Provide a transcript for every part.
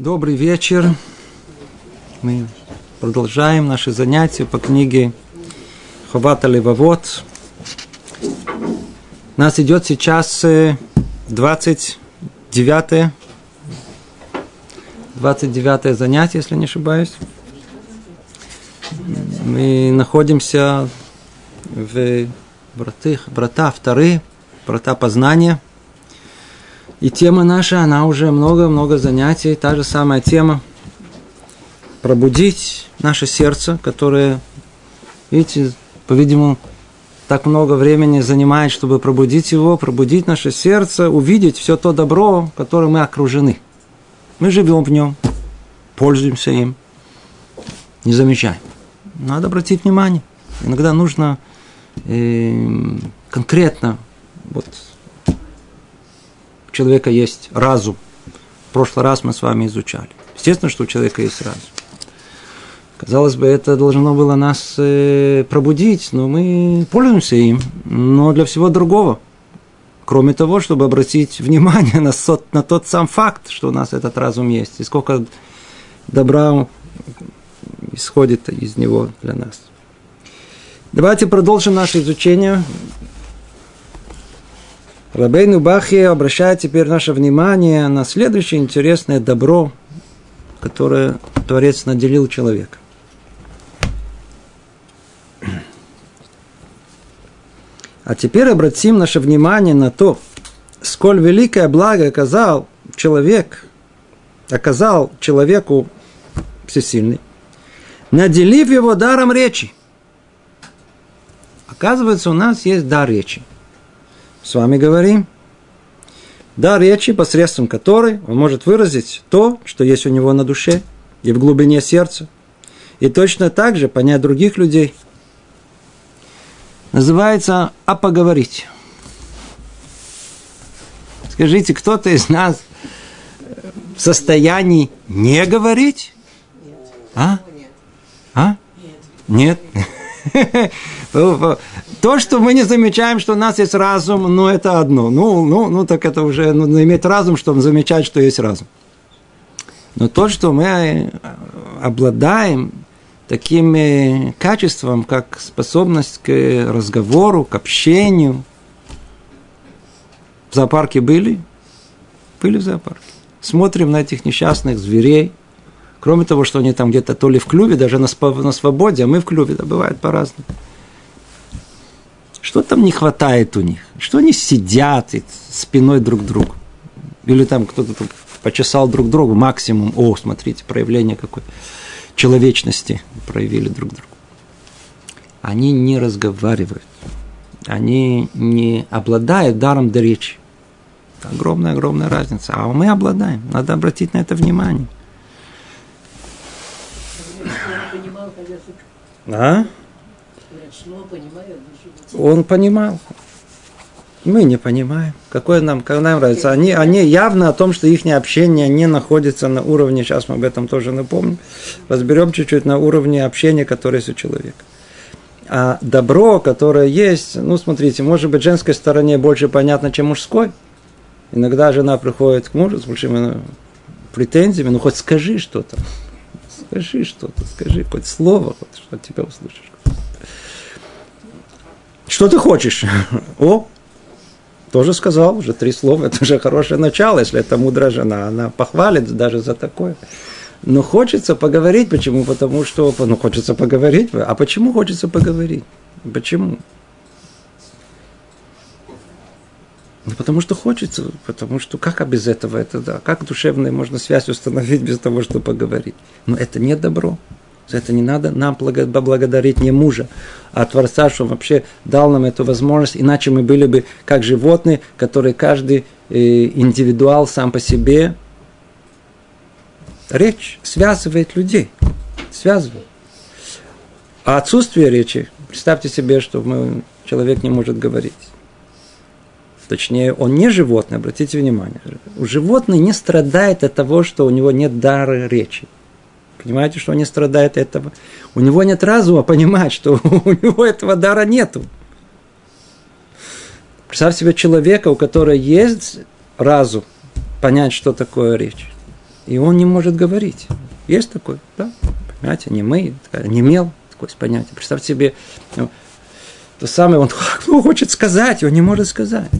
Добрый вечер. Мы продолжаем наши занятия по книге Ховата Левовод. У нас идет сейчас 29 29 занятие, если не ошибаюсь. Мы находимся в братых, брата вторые, брата познания – и тема наша, она уже много-много занятий, та же самая тема. Пробудить наше сердце, которое, видите, по-видимому, так много времени занимает, чтобы пробудить его, пробудить наше сердце, увидеть все то добро, которым мы окружены. Мы живем в нем, пользуемся им, не замечаем. Надо обратить внимание. Иногда нужно э, конкретно вот, человека есть разум. В прошлый раз мы с вами изучали. Естественно, что у человека есть разум. Казалось бы, это должно было нас э, пробудить, но мы пользуемся им, но для всего другого. Кроме того, чтобы обратить внимание на, сот, на тот сам факт, что у нас этот разум есть, и сколько добра исходит из него для нас. Давайте продолжим наше изучение Рабейну Бахи обращает теперь наше внимание на следующее интересное добро, которое Творец наделил человека. А теперь обратим наше внимание на то, сколь великое благо оказал человек, оказал человеку всесильный, наделив его даром речи. Оказывается, у нас есть дар речи с вами говорим. Да, речи, посредством которой он может выразить то, что есть у него на душе и в глубине сердца. И точно так же понять других людей. Называется «а поговорить». Скажите, кто-то из нас в состоянии не говорить? А? А? Нет. То, что мы не замечаем, что у нас есть разум, ну, это одно. Ну, ну, ну так это уже нужно иметь разум, чтобы замечать, что есть разум. Но то, что мы э, обладаем таким э, качеством, как способность к разговору, к общению. В зоопарке были? Были в зоопарке. Смотрим на этих несчастных зверей. Кроме того, что они там где-то то ли в клюве, даже на, свободе, а мы в клюве, да, бывает по-разному. Что там не хватает у них? Что они сидят спиной друг к другу? Или там кто-то там почесал друг другу максимум. О, смотрите, проявление какой человечности проявили друг другу. Они не разговаривают. Они не обладают даром до речи. Огромная-огромная разница. А мы обладаем. Надо обратить на это внимание. А? Он понимал. Мы не понимаем. Какое нам, как нам нравится. Они, они явно о том, что их общение не находится на уровне, сейчас мы об этом тоже напомним, разберем чуть-чуть на уровне общения, которое есть у человека. А добро, которое есть, ну, смотрите, может быть, женской стороне больше понятно, чем мужской. Иногда жена приходит к мужу с большими претензиями, ну, хоть скажи что-то. Скажи что-то, скажи хоть слово, хоть что тебя услышишь. Что ты хочешь? О, тоже сказал, уже три слова, это уже хорошее начало, если это мудрая жена, она похвалит даже за такое. Но хочется поговорить, почему? Потому что, ну, хочется поговорить. А почему хочется поговорить? Почему? Ну, потому что хочется, потому что как а без этого это, да, как душевная можно связь установить без того, чтобы поговорить? Но это не добро. За это не надо нам благодарить не мужа, а Творца, что вообще дал нам эту возможность, иначе мы были бы как животные, которые каждый э, индивидуал сам по себе. Речь связывает людей, связывает. А отсутствие речи, представьте себе, что мы, человек не может говорить. Точнее, он не животное, обратите внимание. Животное не страдает от того, что у него нет дара речи. Понимаете, что он не страдает этого? У него нет разума понимать, что у него этого дара нету. Представь себе человека, у которого есть разум, понять, что такое речь. и он не может говорить. Есть такой, да? Понимаете, не мы, не мел, такое понятие. Представьте себе, ну, то самое, он ну, хочет сказать, он не может сказать.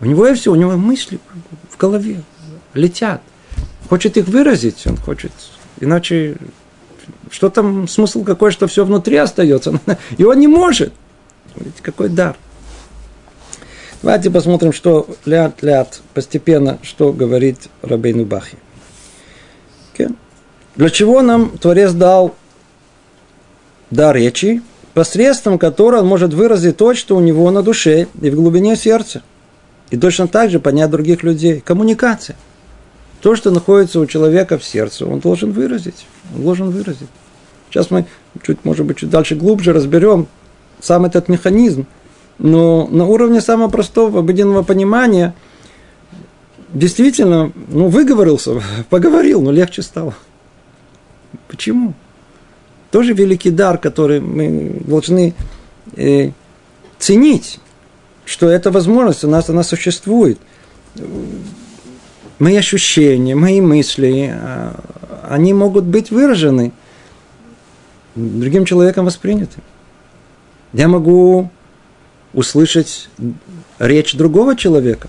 У него и все, у него мысли в голове летят. Хочет их выразить, он хочет, иначе что там смысл какой, что все внутри остается, и он не может. Видите, какой дар. Давайте посмотрим, что ляд-ляд постепенно, что говорит Рабейну Бахи. Okay. Для чего нам Творец дал дар речи, посредством которого он может выразить то, что у него на душе и в глубине сердца. И точно так же понять других людей. Коммуникация. То, что находится у человека в сердце, он должен выразить. Он должен выразить. Сейчас мы чуть, может быть, чуть дальше глубже разберем сам этот механизм. Но на уровне самого простого обыденного понимания действительно, ну, выговорился, поговорил, но легче стало. Почему? Тоже великий дар, который мы должны э, ценить, что эта возможность у нас, она существует. Мои ощущения, мои мысли, а, они могут быть выражены, другим человеком восприняты. Я могу услышать речь другого человека.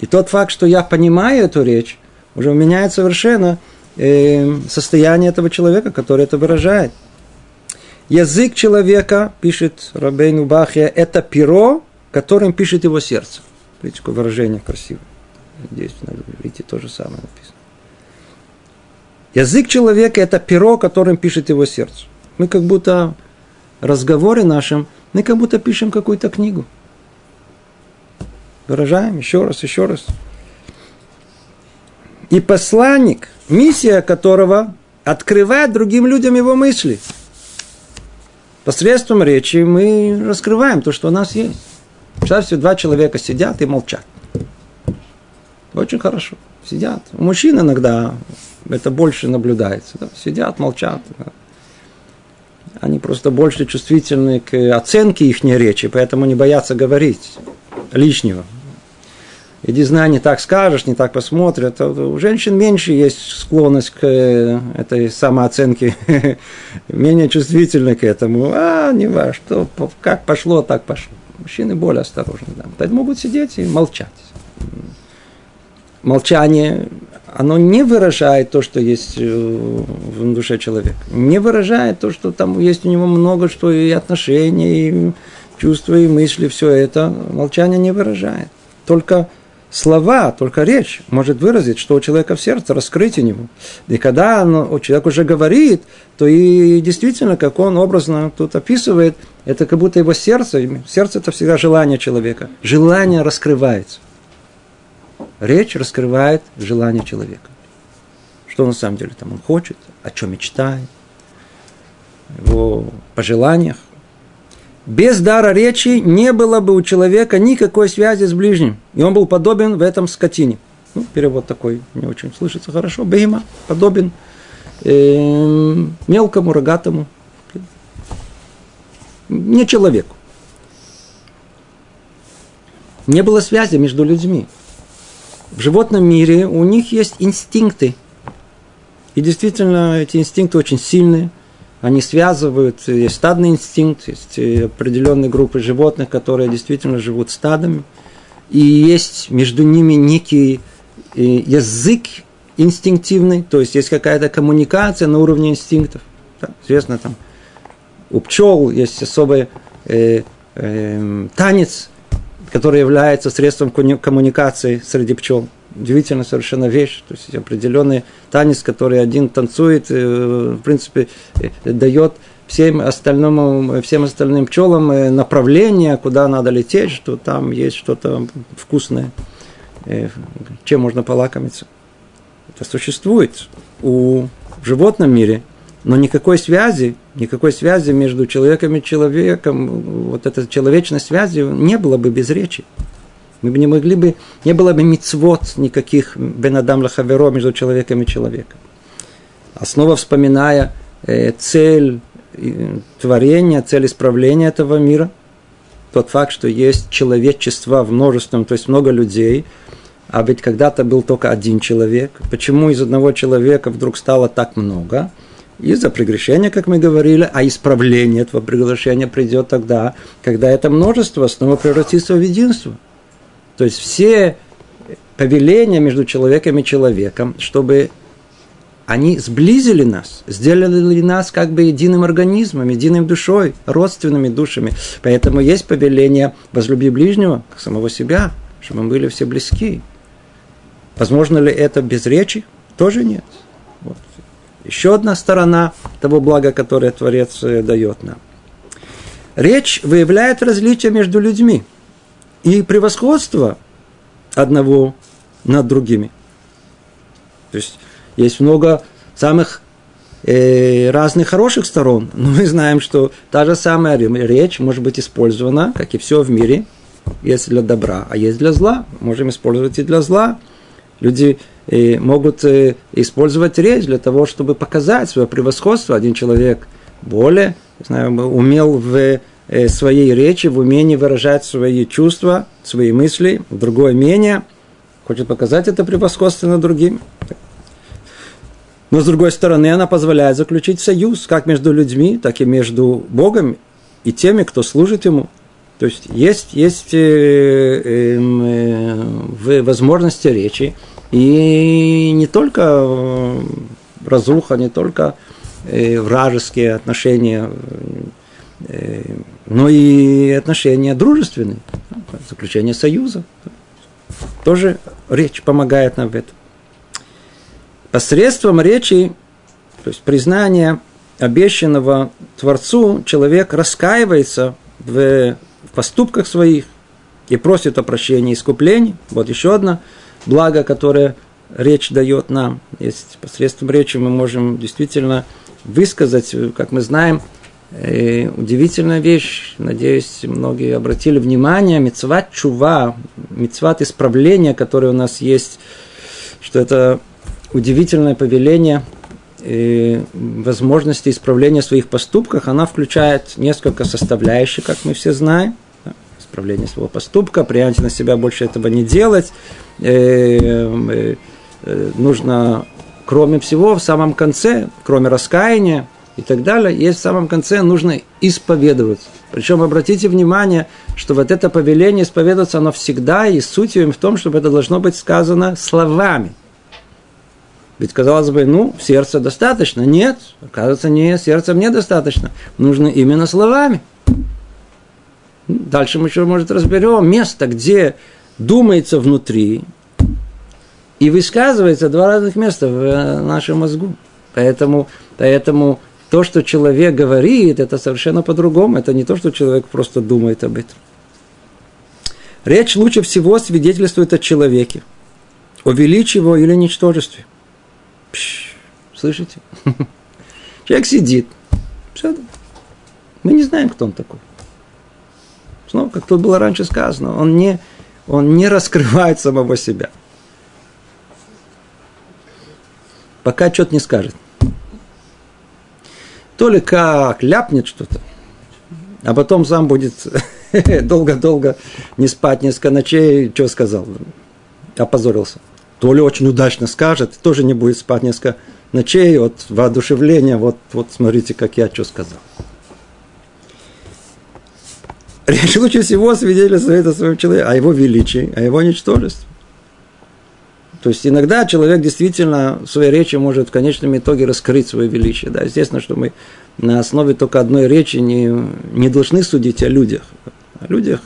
И тот факт, что я понимаю эту речь, уже меняет совершенно э, состояние этого человека, который это выражает. Язык человека, пишет Рабейну Бахия, это перо, которым пишет его сердце. Видите, какое выражение красивое. Здесь, видите, то же самое написано. Язык человека – это перо, которым пишет его сердце. Мы как будто в разговоре нашем, мы как будто пишем какую-то книгу. Выражаем еще раз, еще раз. И посланник, миссия которого открывает другим людям его мысли. Посредством речи мы раскрываем то, что у нас есть. Представьте, два человека сидят и молчат. Очень хорошо. Сидят. У мужчин иногда это больше наблюдается. Да? Сидят, молчат. Да? Они просто больше чувствительны к оценке их речи, поэтому не боятся говорить лишнего. Иди знай, не так скажешь, не так посмотрят. У женщин меньше есть склонность к э, этой самооценке, менее чувствительны к этому. А, не важно, как пошло, так пошло. Мужчины более осторожны. Да. Могут сидеть и молчать. Молчание, оно не выражает то, что есть э, в душе человека. Не выражает то, что там есть у него много, что и отношения, и чувства, и мысли, все это. Молчание не выражает. Только слова, только речь может выразить, что у человека в сердце, раскрыть у него. И когда оно, человек уже говорит, то и действительно, как он образно тут описывает, это как будто его сердце, сердце это всегда желание человека. Желание раскрывается. Речь раскрывает желание человека. Что на самом деле там он хочет, о чем мечтает, его пожеланиях. Без дара речи не было бы у человека никакой связи с ближним. И он был подобен в этом скотине. Ну, перевод такой не очень слышится хорошо. Бейма подобен э, мелкому, рогатому. Не человеку. Не было связи между людьми. В животном мире у них есть инстинкты. И действительно, эти инстинкты очень сильные – они связывают, есть стадный инстинкт, есть определенные группы животных, которые действительно живут стадами, и есть между ними некий э, язык инстинктивный, то есть есть какая-то коммуникация на уровне инстинктов. Да, известно, там у пчел есть особый э, э, танец, который является средством коммуникации среди пчел удивительная совершенно вещь, то есть определенный танец, который один танцует, э, в принципе, э, дает всем остальным, всем остальным пчелам э, направление, куда надо лететь, что там есть что-то вкусное, чем можно полакомиться. Это существует у, в животном мире, но никакой связи, никакой связи между человеком и человеком, вот этой человечной связи не было бы без речи. Мы бы не могли бы, не было бы мицвод никаких бенадам лахаверо между человеком и человеком. А снова вспоминая э, цель э, творения, цель исправления этого мира, тот факт, что есть человечество в множественном, то есть много людей, а ведь когда-то был только один человек. Почему из одного человека вдруг стало так много? Из-за прегрешения, как мы говорили, а исправление этого прегрешения придет тогда, когда это множество снова превратится в единство. То есть все повеления между человеком и человеком, чтобы они сблизили нас, сделали нас как бы единым организмом, единой душой, родственными душами. Поэтому есть повеление «возлюби ближнего, как самого себя», чтобы мы были все близки. Возможно ли это без речи? Тоже нет. Еще одна сторона того блага, которое Творец э, дает нам. Речь выявляет различия между людьми и превосходство одного над другими. То есть есть много самых э, разных хороших сторон, но мы знаем, что та же самая речь может быть использована, как и все в мире, есть для добра, а есть для зла. Можем использовать и для зла. Люди э, могут э, использовать речь для того, чтобы показать свое превосходство. Один человек более знаю, умел в э, своей речи, в умении выражать свои чувства, свои мысли, другое менее, хочет показать это превосходство над другими. Но с другой стороны, она позволяет заключить союз как между людьми, так и между Богом и теми, кто служит Ему. То есть есть, есть э, эм, э, возможности речи, и не только э, разруха, не только э, вражеские отношения, э, но и отношения дружественные, заключение союза. Тоже речь помогает нам в этом. Посредством речи, то есть признания обещанного Творцу, человек раскаивается в в поступках своих и просит о прощении и искуплении. Вот еще одно благо, которое речь дает нам. Есть посредством речи мы можем действительно высказать, как мы знаем, э, удивительная вещь, надеюсь, многие обратили внимание, мецват чува, мецват исправления, которое у нас есть, что это удивительное повеление возможности исправления своих поступков, она включает несколько составляющих, как мы все знаем. Исправление своего поступка, принятие на себя больше этого не делать. Э, э, нужно, кроме всего, в самом конце, кроме раскаяния и так далее, есть в самом конце нужно исповедоваться. Причем обратите внимание, что вот это повеление исповедоваться, оно всегда и суть в том, чтобы это должно быть сказано словами. Ведь, казалось бы, ну, сердца достаточно. Нет, оказывается, не, сердцем недостаточно. Нужно именно словами. Дальше мы еще, может, разберем место, где думается внутри и высказывается два разных места в э, нашем мозгу. Поэтому, поэтому то, что человек говорит, это совершенно по-другому. Это не то, что человек просто думает об этом. Речь лучше всего свидетельствует о человеке, о величии его или ничтожестве. Пш, слышите? Человек сидит. Все. Мы не знаем, кто он такой. Снова, как тут было раньше сказано, он не, он не раскрывает самого себя. Пока что-то не скажет. То ли как ляпнет что-то, а потом сам будет долго-долго не спать несколько ночей, что сказал, опозорился то ли очень удачно скажет, тоже не будет спать несколько ночей от воодушевления, вот, вот смотрите, как я что сказал. Речь лучше всего свидетельствует о своем человеке, о его величии, о его ничтожестве. То есть иногда человек действительно в своей речи может в конечном итоге раскрыть свое величие. Да, естественно, что мы на основе только одной речи не, не должны судить о людях. О людях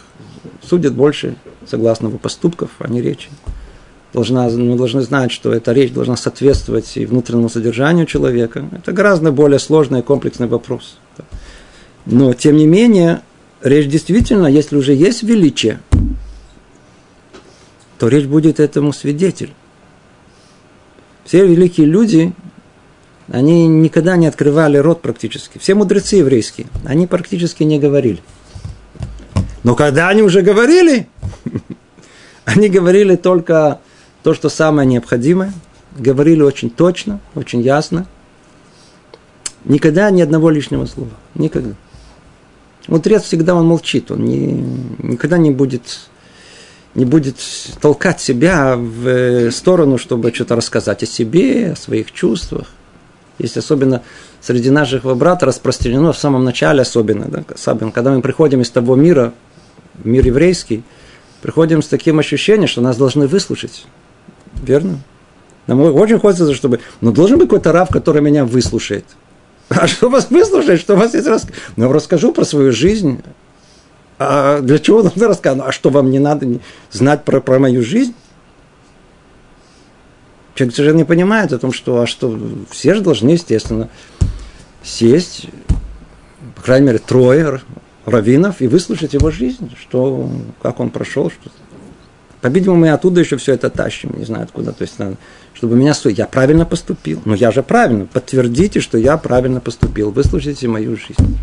судят больше согласно его поступков, а не речи должна, мы должны знать, что эта речь должна соответствовать и внутреннему содержанию человека. Это гораздо более сложный и комплексный вопрос. Но, тем не менее, речь действительно, если уже есть величие, то речь будет этому свидетель. Все великие люди, они никогда не открывали рот практически. Все мудрецы еврейские, они практически не говорили. Но когда они уже говорили, они говорили только то, что самое необходимое, говорили очень точно, очень ясно. Никогда ни одного лишнего слова. Никогда. Мудрец всегда он молчит, он не, никогда не будет не будет толкать себя в э, сторону, чтобы что-то рассказать о себе, о своих чувствах. Есть особенно среди наших брат распространено в самом начале особенно, да, особенно, когда мы приходим из того мира, мир еврейский, приходим с таким ощущением, что нас должны выслушать. Верно? Нам очень хочется, чтобы... Но должен быть какой-то рав, который меня выслушает. А что вас выслушает? Что вас есть рас... Ну, расскажу про свою жизнь. А для чего нам рассказывать? А что вам не надо знать про, про мою жизнь? Человек совершенно не понимает о том, что, а что все же должны, естественно, сесть, по крайней мере, трое раввинов и выслушать его жизнь, что, как он прошел, что по-видимому, мы оттуда еще все это тащим, не знаю откуда. То есть, чтобы меня стоит, я правильно поступил. Но я же правильно. Подтвердите, что я правильно поступил. Выслушайте мою жизнь.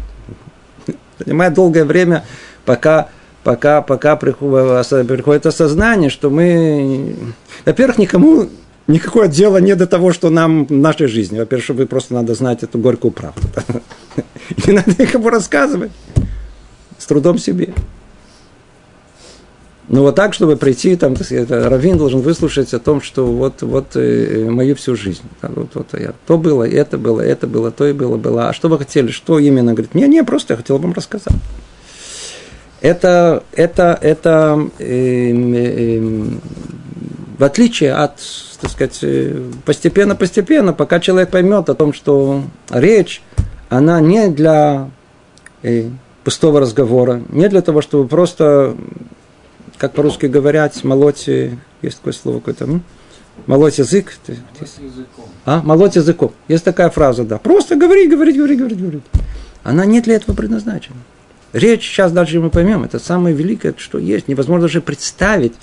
Занимает долгое время, пока, пока, пока приходит осознание, что мы, во-первых, никому никакое дело не до того, что нам в нашей жизни. Во-первых, чтобы просто надо знать эту горькую правду. Не надо никому рассказывать. С трудом себе. Ну вот так, чтобы прийти, там, Равин должен выслушать о том, что вот, вот э, мою всю жизнь. Вот, вот я, то было, это было, это было, то и было, было. А что вы хотели, что именно? Говорит, не, не, просто я хотел вам рассказать. Это, это, это э, э, в отличие от, так сказать, э, постепенно-постепенно, пока человек поймет о том, что речь, она не для э, пустого разговора, не для того, чтобы просто как по-русски говорят, молоть, есть такое слово какое-то, молоть язык. Молоть языком. А, молоть языком. Есть такая фраза, да. Просто говорить, говорить, говорить, говорить, говорить. Она не для этого предназначена. Речь, сейчас дальше мы поймем, это самое великое, что есть. Невозможно даже представить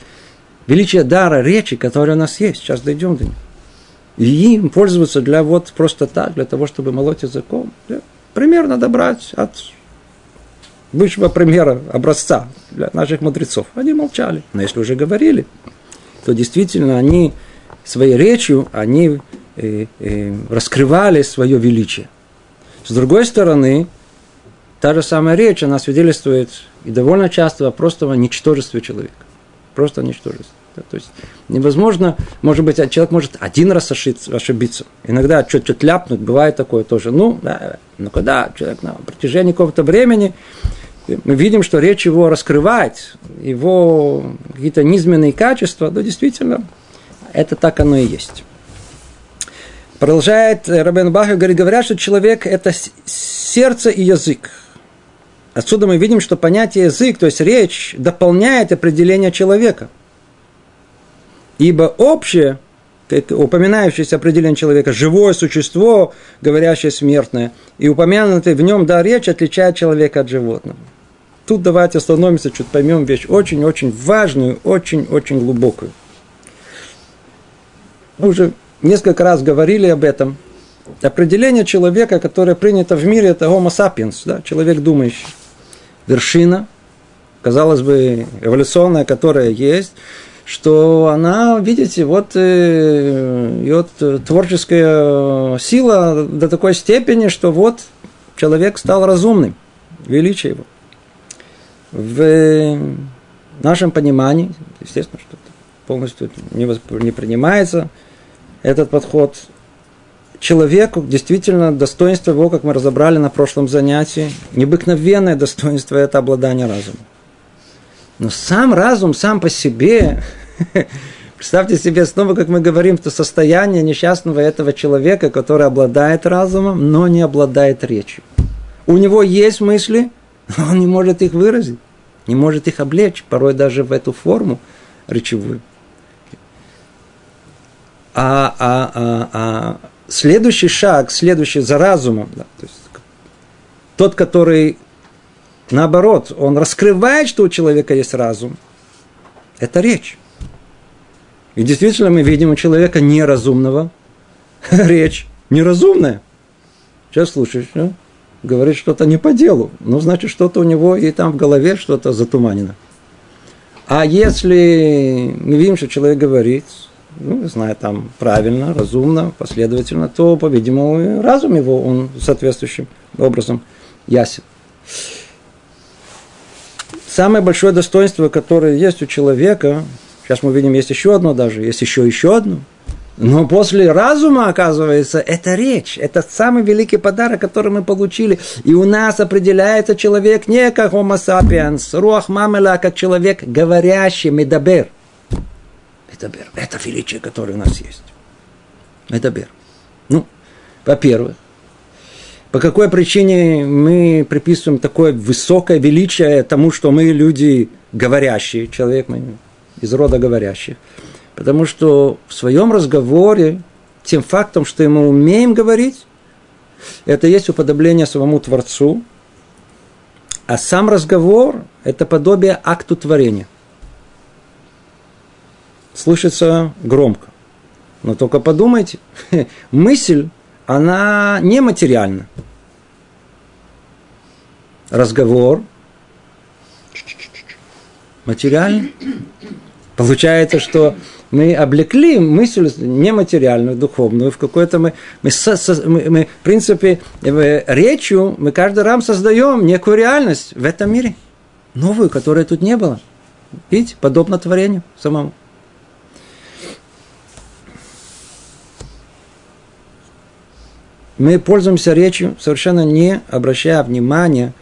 величие дара речи, который у нас есть. Сейчас дойдем до него. И им пользоваться для вот просто так, для того, чтобы молоть языком. Да. Пример надо брать от высшего примера, образца для наших мудрецов. Они молчали. Но если уже говорили, то действительно они своей речью, они э, э, раскрывали свое величие. С другой стороны, та же самая речь, она свидетельствует и довольно часто о просто ничтожестве человека. Просто ничтожестве. То есть невозможно, может быть, человек может один раз ошибиться. Иногда что-то ляпнуть, бывает такое тоже. Ну, да, ну когда человек на протяжении какого-то времени мы видим, что речь его раскрывает, его какие-то низменные качества, да, действительно, это так оно и есть. Продолжает Рабен Бах говорит, говорят, что человек – это сердце и язык. Отсюда мы видим, что понятие язык, то есть речь, дополняет определение человека. Ибо общее, упоминающееся определение человека, живое существо, говорящее смертное, и упомянутый в нем да речь отличает человека от животного. Тут давайте остановимся, чуть поймем вещь очень-очень важную, очень-очень глубокую. Мы уже несколько раз говорили об этом. Определение человека, которое принято в мире, это homo sapiens, да, человек думающий. Вершина, казалось бы, эволюционная, которая есть, что она, видите, вот э, и вот творческая сила до такой степени, что вот человек стал разумным, величие его в нашем понимании, естественно, что полностью не, не принимается этот подход. Человеку действительно достоинство его, как мы разобрали на прошлом занятии, необыкновенное достоинство – это обладание разумом. Но сам разум, сам по себе, представьте себе снова, как мы говорим, то состояние несчастного этого человека, который обладает разумом, но не обладает речью. У него есть мысли – он не может их выразить, не может их облечь, порой даже в эту форму речевую. А, а, а, а следующий шаг, следующий за разумом, да, то есть тот, который наоборот, он раскрывает, что у человека есть разум, это речь. И действительно мы видим у человека неразумного речь неразумная. Сейчас слушаешь, да? говорит что-то не по делу, ну, значит, что-то у него и там в голове что-то затуманено. А если мы видим, что человек говорит, ну, знаю, там правильно, разумно, последовательно, то, по-видимому, разум его, он соответствующим образом ясен. Самое большое достоинство, которое есть у человека, сейчас мы видим, есть еще одно даже, есть еще еще одно. Но после разума, оказывается, это речь. Это самый великий подарок, который мы получили. И у нас определяется человек не как homo sapiens, רוח ממללא, а как человек говорящий, מדבר. מדבר. Это величие, которое у нас есть. מדבר. Ну, во-первых, по какой причине мы приписываем такое высокое величие тому, что мы люди говорящие, человек из рода говорящих. Потому что в своем разговоре, тем фактом, что мы умеем говорить, это есть уподобление самому Творцу, а сам разговор – это подобие акту творения. Слышится громко. Но только подумайте, мысль она нематериальна. Разговор материальный. Получается, что мы облекли мысль нематериальную, духовную, в какой-то мы, мы, мы, мы, в принципе, речью мы каждый раз создаем некую реальность в этом мире, новую, которой тут не было. Видите, подобно творению самому. Мы пользуемся речью, совершенно не обращая внимания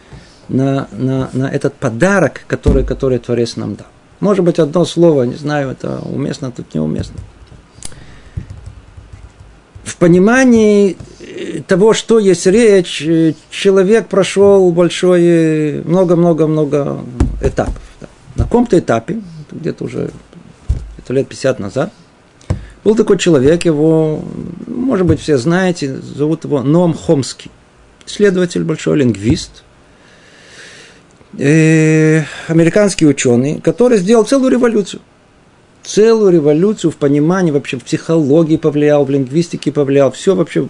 на, на, на этот подарок, который, который Творец нам дал. Может быть, одно слово, не знаю, это уместно, тут неуместно. В понимании э, того, что есть речь, э, человек прошел большое, много-много-много этапов. На каком-то этапе, где-то уже где лет 50 назад, был такой человек, его, может быть, все знаете, зовут его Ноам Хомский. Исследователь, большой лингвист, э, американский ученый, который сделал целую революцию. Целую революцию в понимании, вообще в психологии повлиял, в лингвистике повлиял. Все вообще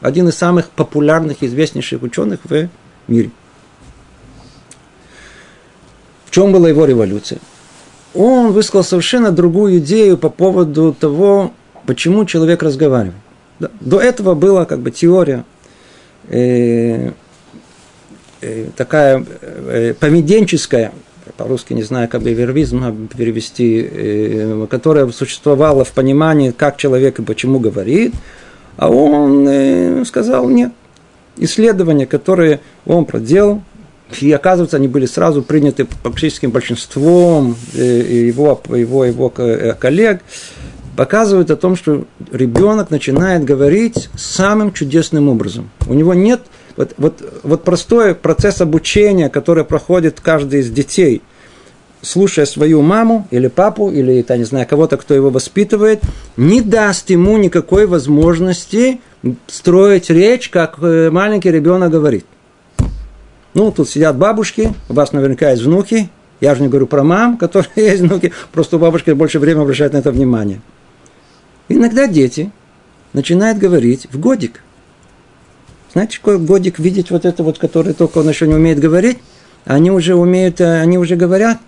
один из самых популярных, известнейших ученых в мире. В чем была его революция? Он высказал совершенно другую идею по поводу того, почему человек разговаривает. До этого была как бы теория э, э, такая э, поведенческая, по-русски не знаю, как бы вервизм перевести, э, которая существовала в понимании, как человек и почему говорит, а он э, сказал нет. Исследования, которые он проделал, и оказывается, они были сразу приняты практически большинством э, его, его, его э, коллег, показывают о том, что ребенок начинает говорить самым чудесным образом. У него нет вот, вот, вот простой процесс обучения, который проходит каждый из детей, слушая свою маму или папу, или, я не знаю, кого-то, кто его воспитывает, не даст ему никакой возможности строить речь, как э, маленький ребенок говорит. Ну, тут сидят бабушки, у вас наверняка есть внуки. Я же не говорю про мам, которые есть внуки, просто у бабушки больше времени обращают на это внимание. Иногда дети начинают говорить в годик. Знаете, какой годик видеть вот это вот, который только он еще не умеет говорить? Они уже умеют, э, они уже говорят.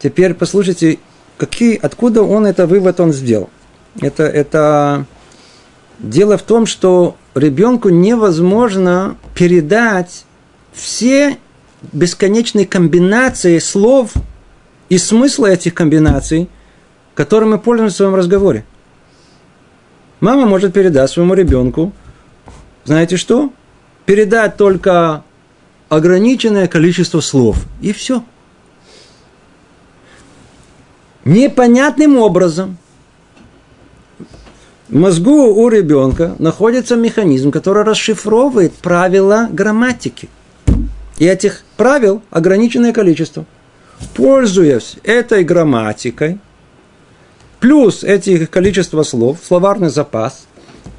Теперь послушайте, какие, откуда он это вывод он сделал. Это, это дело в том, что ребенку невозможно передать все бесконечные комбинации слов и смысла этих комбинаций, которыми мы пользуемся в своем разговоре. Мама может передать своему ребенку, знаете что? Передать только ограниченное количество слов. И все. Непонятным образом в мозгу у ребенка находится механизм, который расшифровывает правила грамматики. И этих правил ограниченное количество. Пользуясь этой грамматикой, плюс этих количество слов, словарный запас,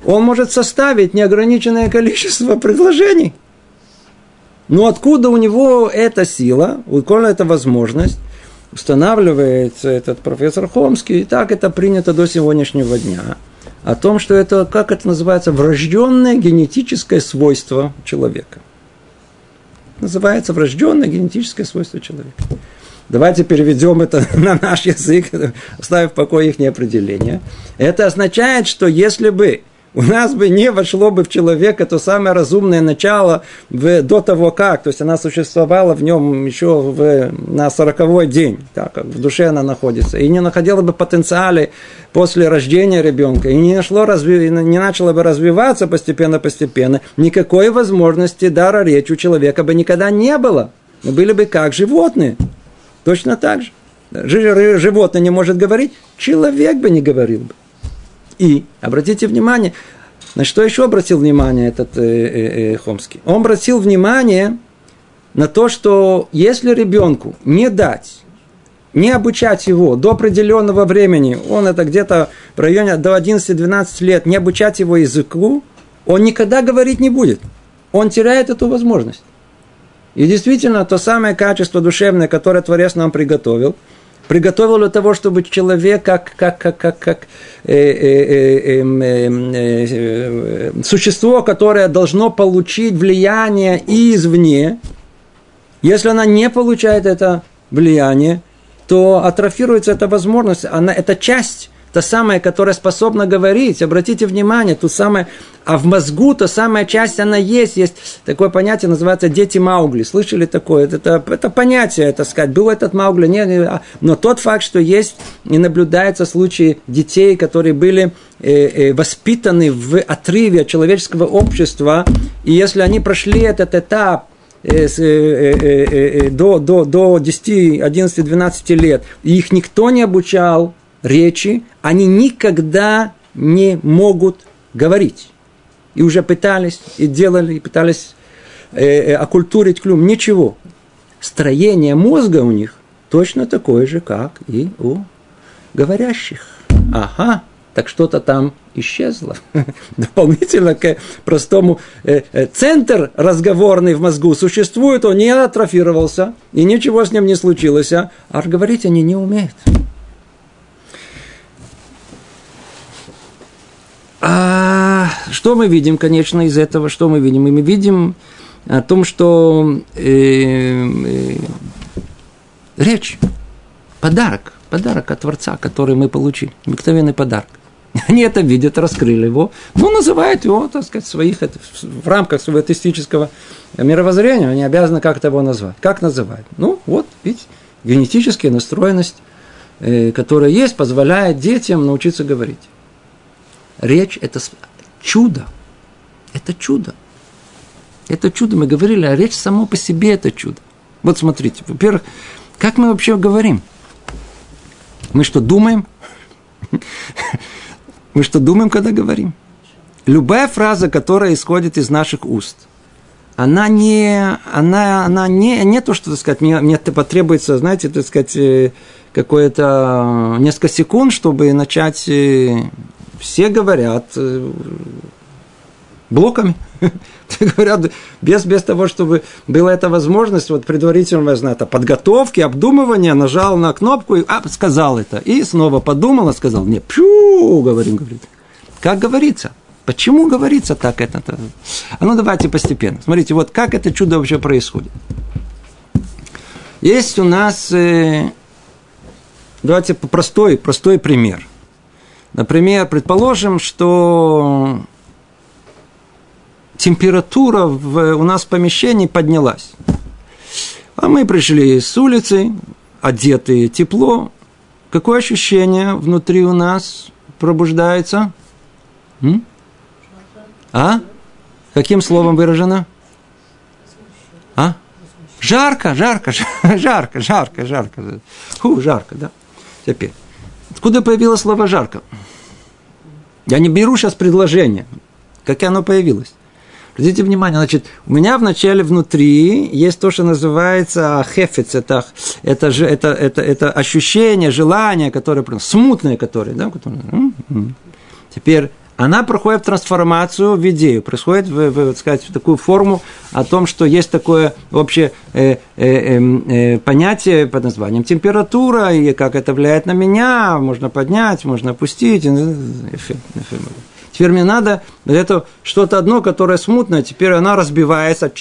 он может составить неограниченное количество предложений. Но откуда у него эта сила, откуда эта возможность, устанавливается этот профессор Хомский, и так это принято до сегодняшнего дня, о том, что это, как это называется, врожденное генетическое свойство человека называется врожденное генетическое свойство человека. Давайте переведем это на наш язык, оставив в покое их определение. Это означает, что если бы у нас бы не вошло бы в человека то самое разумное начало в, до того как. То есть она существовала в нем еще в, на сороковой день, так, как в душе она находится. И не находила бы потенциале после рождения ребенка. И не, нашло, разви, не начало бы развиваться постепенно-постепенно. Никакой возможности дара речи у человека бы никогда не было. Мы были бы как животные. Точно так же. Животное не может говорить, человек бы не говорил бы. И, обратите внимание, на что еще обратил внимание этот э, э, э, Хомский? Он обратил внимание на то, что если ребенку не дать, не обучать его до определенного времени, он это где-то в районе до 11-12 лет, не обучать его языку, он никогда говорить не будет. Он теряет эту возможность. И действительно, то самое качество душевное, которое Творец нам приготовил – приготовил для того, чтобы человек, как, как, как, как, как э, э, э, существо, которое должно получить влияние извне, если она не получает это влияние, то атрофируется эта возможность, она, это часть та самая, которая способна говорить. Обратите внимание, тут самое, а в мозгу та самая часть, она есть. Есть такое понятие, называется дети Маугли. Слышали такое? Это, это, понятие, это сказать. Был этот Маугли, нет, не, а, но тот факт, что есть и наблюдается случаи детей, которые были э, э, воспитаны в отрыве от человеческого общества, и если они прошли этот этап, э, до, до, до 10, 11, 12 лет, и их никто не обучал, речи, они никогда не могут говорить. И уже пытались, и делали, и пытались э, э, оккультурить клюм. Ничего. Строение мозга у них точно такое же, как и у говорящих. Ага, так что-то там исчезло. Дополнительно к простому э, э, центр разговорный в мозгу существует, он не атрофировался, и ничего с ним не случилось, а говорить они не умеют. А что мы видим, конечно, из этого? Что мы видим? Мы видим о том, что э, э, речь, подарок, подарок от Творца, который мы получили, обыкновенный подарок. Они это видят, раскрыли его, но называют его, так сказать, своих, это, в рамках своего атеистического мировоззрения, они обязаны как-то его назвать. Как называют? Ну, вот, видите, генетическая настроенность, э, которая есть, позволяет детям научиться говорить. Речь – это чудо. Это чудо. Это чудо. Мы говорили, а речь само по себе – это чудо. Вот смотрите, во-первых, как мы вообще говорим? Мы что, думаем? Мы что, думаем, когда говорим? Любая фраза, которая исходит из наших уст, она не, она, она не, не то, что, так сказать, мне, мне потребуется, знаете, так сказать, э, какое-то несколько секунд, чтобы начать э, все говорят э, блоками. говорят, без, без того, чтобы была эта возможность, вот предварительного, я знаю, это подготовки, обдумывания, нажал на кнопку и а, сказал это. И снова подумал, и сказал, не, пью, говорим, говорит. Как говорится? Почему говорится так это? А ну давайте постепенно. Смотрите, вот как это чудо вообще происходит. Есть у нас, э, давайте простой, простой пример – Например, предположим, что температура в, у нас в помещении поднялась. А мы пришли с улицы, одетые тепло. Какое ощущение внутри у нас пробуждается? М? А? Каким словом выражено? А? Жарко, жарко, жарко, жарко, жарко. Фу, жарко, да. Теперь. Откуда появилось слово «жарко»? Я не беру сейчас предложение. Как оно появилось? Обратите внимание, значит, у меня вначале внутри есть то, что называется хефец, это, это, это, это, это ощущение, желание, которое, смутное которое, да, которое, теперь она проходит трансформацию в идею, происходит в, в, в, сказать, в такую форму о том, что есть такое общее э, э, эм, э, понятие под названием температура, и как это влияет на меня, можно поднять, можно опустить. Теперь мне надо это что-то одно, которое смутное, теперь она разбивается,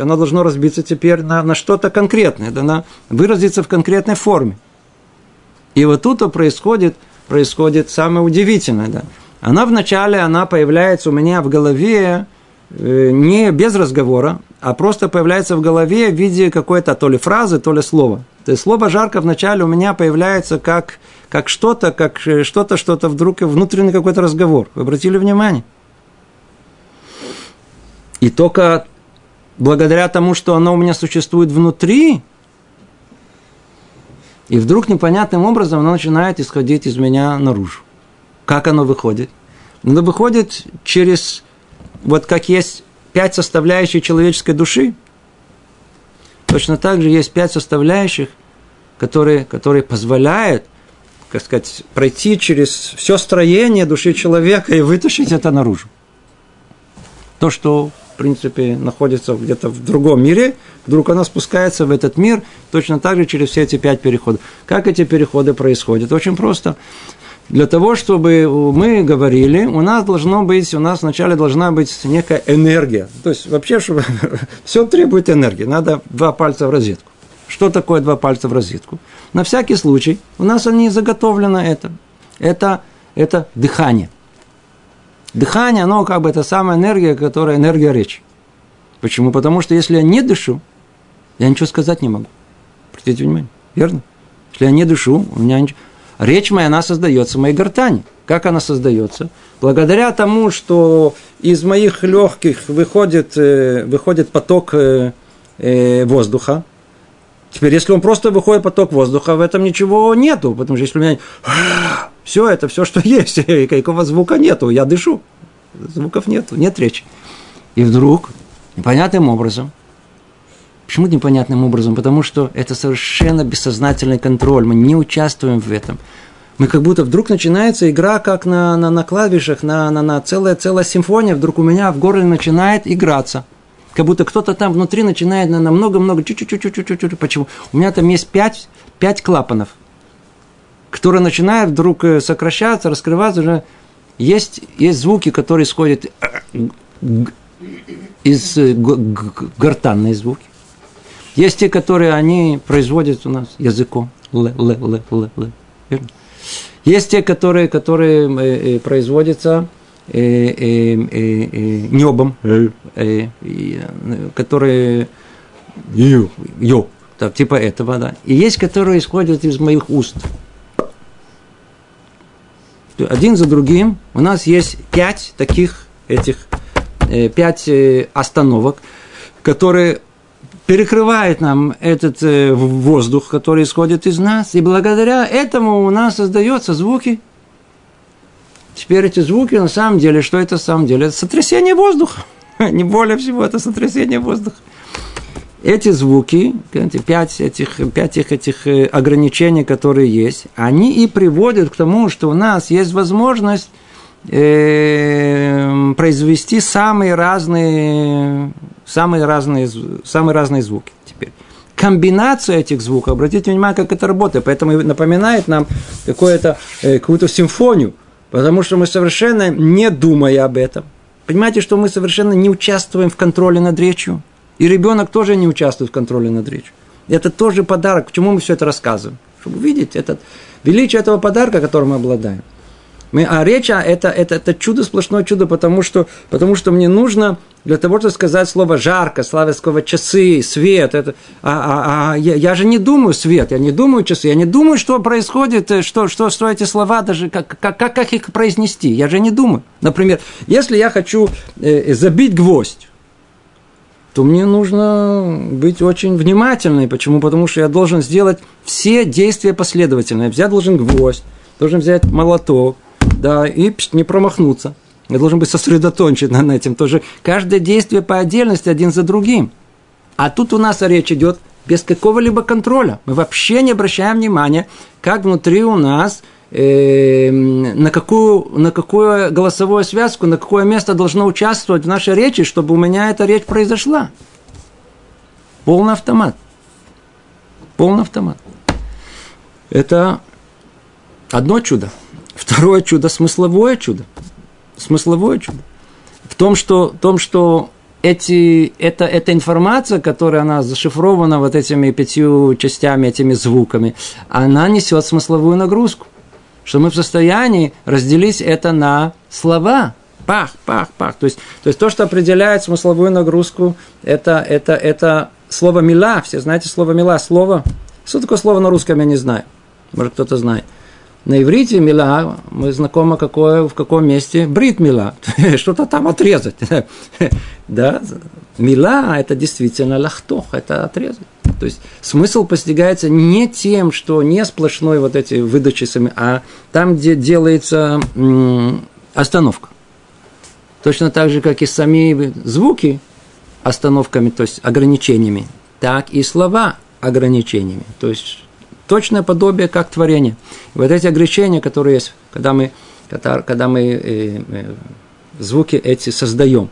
она должна разбиться теперь на, на что-то конкретное, она выразится в конкретной форме. И вот тут происходит, происходит самое удивительное, да. Она вначале, она появляется у меня в голове э, не без разговора, а просто появляется в голове в виде какой-то то ли фразы, то ли слова. То есть слово «жарко» вначале у меня появляется как, как что-то, как э, что-то, что-то вдруг внутренний какой-то разговор. Вы обратили внимание? И только благодаря тому, что оно у меня существует внутри, и вдруг непонятным образом оно начинает исходить из меня наружу. Как оно выходит? Оно выходит через, вот как есть пять составляющих человеческой души, точно так же есть пять составляющих, которые, которые позволяют, как сказать, пройти через все строение души человека и вытащить это наружу. То, что в принципе, находится где-то в другом мире, вдруг она спускается в этот мир точно так же через все эти пять переходов. Как эти переходы происходят? Очень просто. Для того, чтобы мы говорили, у нас должно быть, у нас вначале должна быть некая энергия. То есть вообще, чтобы все требует энергии. Надо два пальца в розетку. Что такое два пальца в розетку? На всякий случай у нас они заготовлено это. Это, это дыхание. Дыхание, оно как бы это самая энергия, которая энергия речи. Почему? Потому что если я не дышу, я ничего сказать не могу. Обратите внимание, верно? Если я не дышу, у меня ничего... Речь моя, она создается в моей гортани. Как она создается? Благодаря тому, что из моих легких выходит, э, выходит поток э, э, воздуха. Теперь, если он просто выходит поток воздуха, в этом ничего нету. Потому что если у меня все это, все, что есть, и какого звука нету, я дышу. Звуков нету, нет речи. И вдруг, непонятным образом, почему непонятным образом? Потому что это совершенно бессознательный контроль, мы не участвуем в этом. Мы как будто вдруг начинается игра, как на, на, на клавишах, на, на, на целая, целая симфония, вдруг у меня в горле начинает играться. Как будто кто-то там внутри начинает на много-много, чуть-чуть, чуть-чуть, чуть-чуть. Почему? У меня там есть пять, пять клапанов – который начинает вдруг э, сокращаться, раскрываться, уже есть, есть звуки, которые исходят э, из э, гортанные звуки. Есть те, которые они производят у нас языком. Л, л, л, л, л. Есть те, которые, которые производятся э, э, э, небом, э, которые ю, ю, так, типа этого, да. И есть, которые исходят из моих уст один за другим у нас есть пять таких этих, э, пять э, остановок, которые перекрывает нам этот э, воздух, который исходит из нас, и благодаря этому у нас создаются звуки. Теперь эти звуки на самом деле, что это на самом деле? Это сотрясение воздуха. Не более всего, это сотрясение воздуха эти звуки, пять этих, пять этих э, ограничений, которые есть, они и приводят к тому, что у нас есть возможность произвести самые разные, самые разные, самые разные звуки. Теперь комбинация этих звуков, обратите внимание, как это работает, поэтому напоминает нам э, какую-то симфонию, потому что мы совершенно не думая об этом. Понимаете, что мы совершенно не участвуем в контроле над речью. И ребенок тоже не участвует в контроле над речью. Это тоже подарок. Почему мы все это рассказываем? Чтобы увидеть этот, величие этого подарка, которым мы обладаем. Мы, а речь а это, это, это чудо, сплошное чудо, потому что, потому что мне нужно для того, чтобы сказать слово жарко, слово часы, свет. Это, а, а, а я, я же не думаю свет, я не думаю часы, я не думаю, что происходит, э, что, что, что эти слова даже, как, как, как их произнести. Я же не думаю. Например, если я хочу э, забить гвоздь, то мне нужно быть очень внимательным. Почему? Потому что я должен сделать все действия последовательно. Я должен гвоздь, должен взять молоток, да, и не промахнуться. Я должен быть сосредоточен на этим. Тоже каждое действие по отдельности один за другим. А тут у нас речь идет без какого-либо контроля. Мы вообще не обращаем внимания, как внутри у нас – э, на, какую, на какую голосовую связку, на какое место должно участвовать в нашей речи, чтобы у меня эта речь произошла. Полный автомат. Полный автомат. Это одно чудо. Второе чудо – смысловое чудо. Смысловое чудо. В том, что, в том, что эти, это, эта информация, которая она зашифрована вот этими пятью частями, этими звуками, она несет смысловую нагрузку что мы в состоянии разделить это на слова, пах, пах, пах. То есть, то есть то, что определяет смысловую нагрузку, это, это, это слово мила. Все знаете слово мила? Слово. Что такое слово на русском, я не знаю. Может, кто-то знает. На иврите мила, мы знакомы какое, в каком месте, брит мила, что-то там отрезать. да, мила – это действительно лахтох, это отрезать. То есть смысл постигается не тем, что не сплошной вот эти выдачи сами, а там, где делается остановка. Точно так же, как и сами звуки остановками, то есть ограничениями, так и слова ограничениями. То есть точное подобие, как творение. И вот эти ограничения, которые есть, когда мы, когда мы э, э, звуки эти создаем,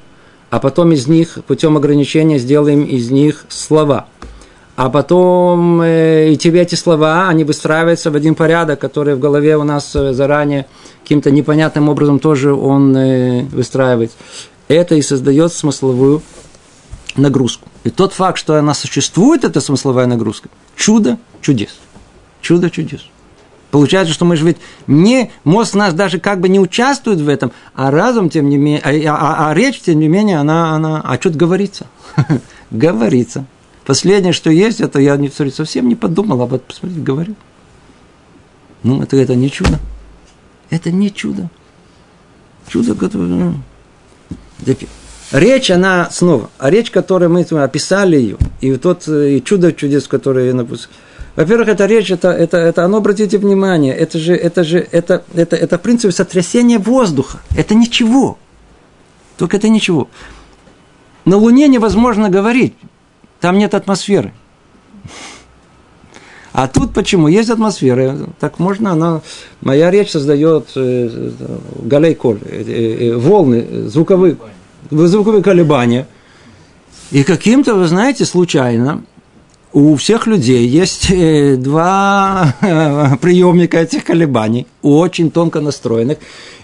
а потом из них, путем ограничения, сделаем из них слова. А потом э, и тебе эти слова, они выстраиваются в один порядок, который в голове у нас э, заранее каким-то непонятным образом тоже он э, выстраивается. Это и создает смысловую нагрузку. И тот факт, что она существует, эта смысловая нагрузка, чудо чудес. Чудо чудес. Получается, что мы же ведь не, мозг наш даже как бы не участвует в этом, а разум, тем не менее, а, а, а речь, тем не менее, она, она, а что-то говорится. говорится. Последнее, что есть, это я не, совсем не подумал об этом, посмотрите, говорю. Ну, это, это не чудо. Это не чудо. Чудо, которое... Ну, речь, она снова, речь, которую мы описали ее, и тот и чудо чудес, которое я написал, во-первых, эта речь, это, это, это оно, обратите внимание, это же, это же, это, это, это в принципе сотрясение воздуха. Это ничего. Только это ничего. На Луне невозможно говорить. Там нет атмосферы. А тут почему? Есть атмосфера. Так можно, она... Моя речь создает э, галейколь, э, э, волны, звуковые, звуковые колебания. И каким-то, вы знаете, случайно у всех людей есть э, два приемника этих колебаний, очень тонко настроенных.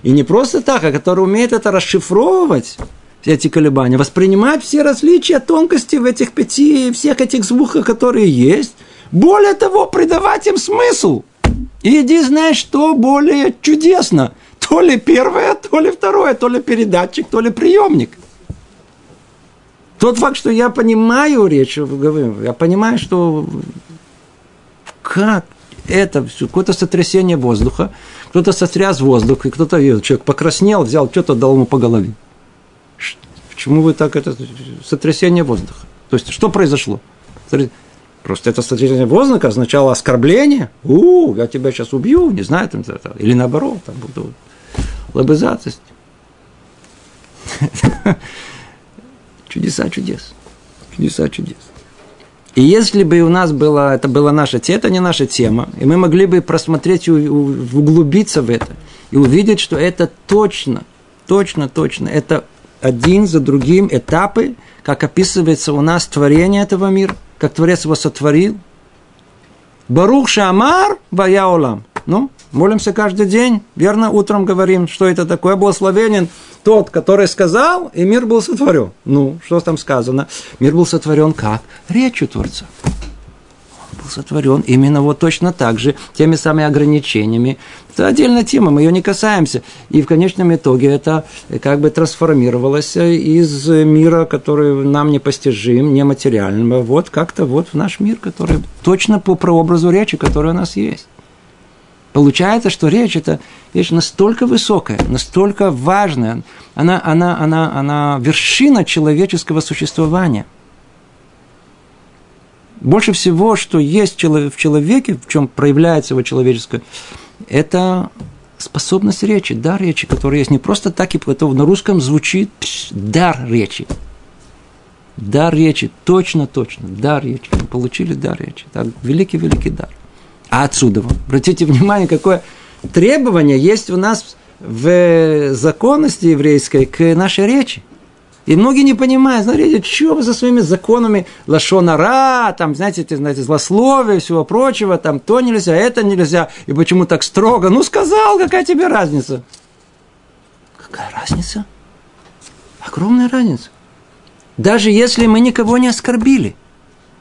И не просто так, а которые умеют это расшифровывать, эти колебания, воспринимать все различия, тонкости в этих пяти, всех этих звуках, которые есть. Более того, придавать им смысл. И иди знаешь, что более чудесно. То ли первое, то ли второе, то ли передатчик, то ли приемник. Тот факт, что я понимаю речь, я понимаю, что как это все, какое-то сотрясение воздуха, кто-то сотряс воздух, и кто-то человек покраснел, взял, что-то дал ему по голове. Почему вы так это сотрясение воздуха? То есть, что произошло? Просто это сотрясение воздуха означало оскорбление. У, я тебя сейчас убью, не знаю, там, или наоборот, там буду лобызаться. Чудеса чудес. Чудеса чудес. И если бы у нас было, это была наша тема, это не наша тема, и мы могли бы просмотреть углубиться в это, и увидеть, что это точно, точно, точно, это один за другим этапы, как описывается у нас творение этого мира, как Творец его сотворил. Барух Шамар Ваяолам. Ну, молимся каждый день, верно, утром говорим, что это такое, благословенен тот, который сказал, и мир был сотворен. Ну, что там сказано? Мир был сотворен как? Речью Творца. Он был сотворен именно вот точно так же, теми самыми ограничениями. Это отдельная тема, мы ее не касаемся. И в конечном итоге это как бы трансформировалось из мира, который нам непостижим, нематериального, вот как-то вот в наш мир, который точно по прообразу речи, который у нас есть. Получается, что речь – это вещь настолько высокая, настолько важная, она, она, она, она вершина человеческого существования. Больше всего, что есть в человеке, в чем проявляется его человеческое, это способность речи, дар речи, который есть не просто так, и это на русском звучит пш, дар речи. Дар речи, точно, точно, дар речи. Мы получили дар речи. Так, великий-великий дар. А отсюда, обратите внимание, какое требование есть у нас в законности еврейской к нашей речи. И многие не понимают, смотрите, что вы со своими законами лошонара, там, знаете, знаете, злословие, всего прочего, там то нельзя, это нельзя, и почему так строго? Ну, сказал, какая тебе разница? Какая разница? Огромная разница. Даже если мы никого не оскорбили,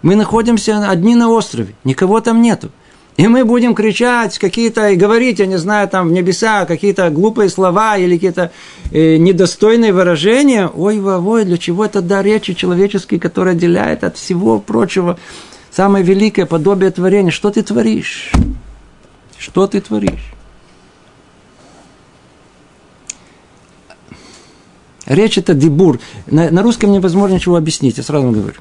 мы находимся одни на острове, никого там нету. И мы будем кричать какие-то и говорить, я не знаю, там в небеса, какие-то глупые слова или какие-то э, недостойные выражения. Ой, ой, для чего это дар речи человеческий, который отделяет от всего прочего самое великое подобие творения. Что ты творишь? Что ты творишь? Речь это дебур. На, на русском невозможно ничего объяснить, я сразу говорю.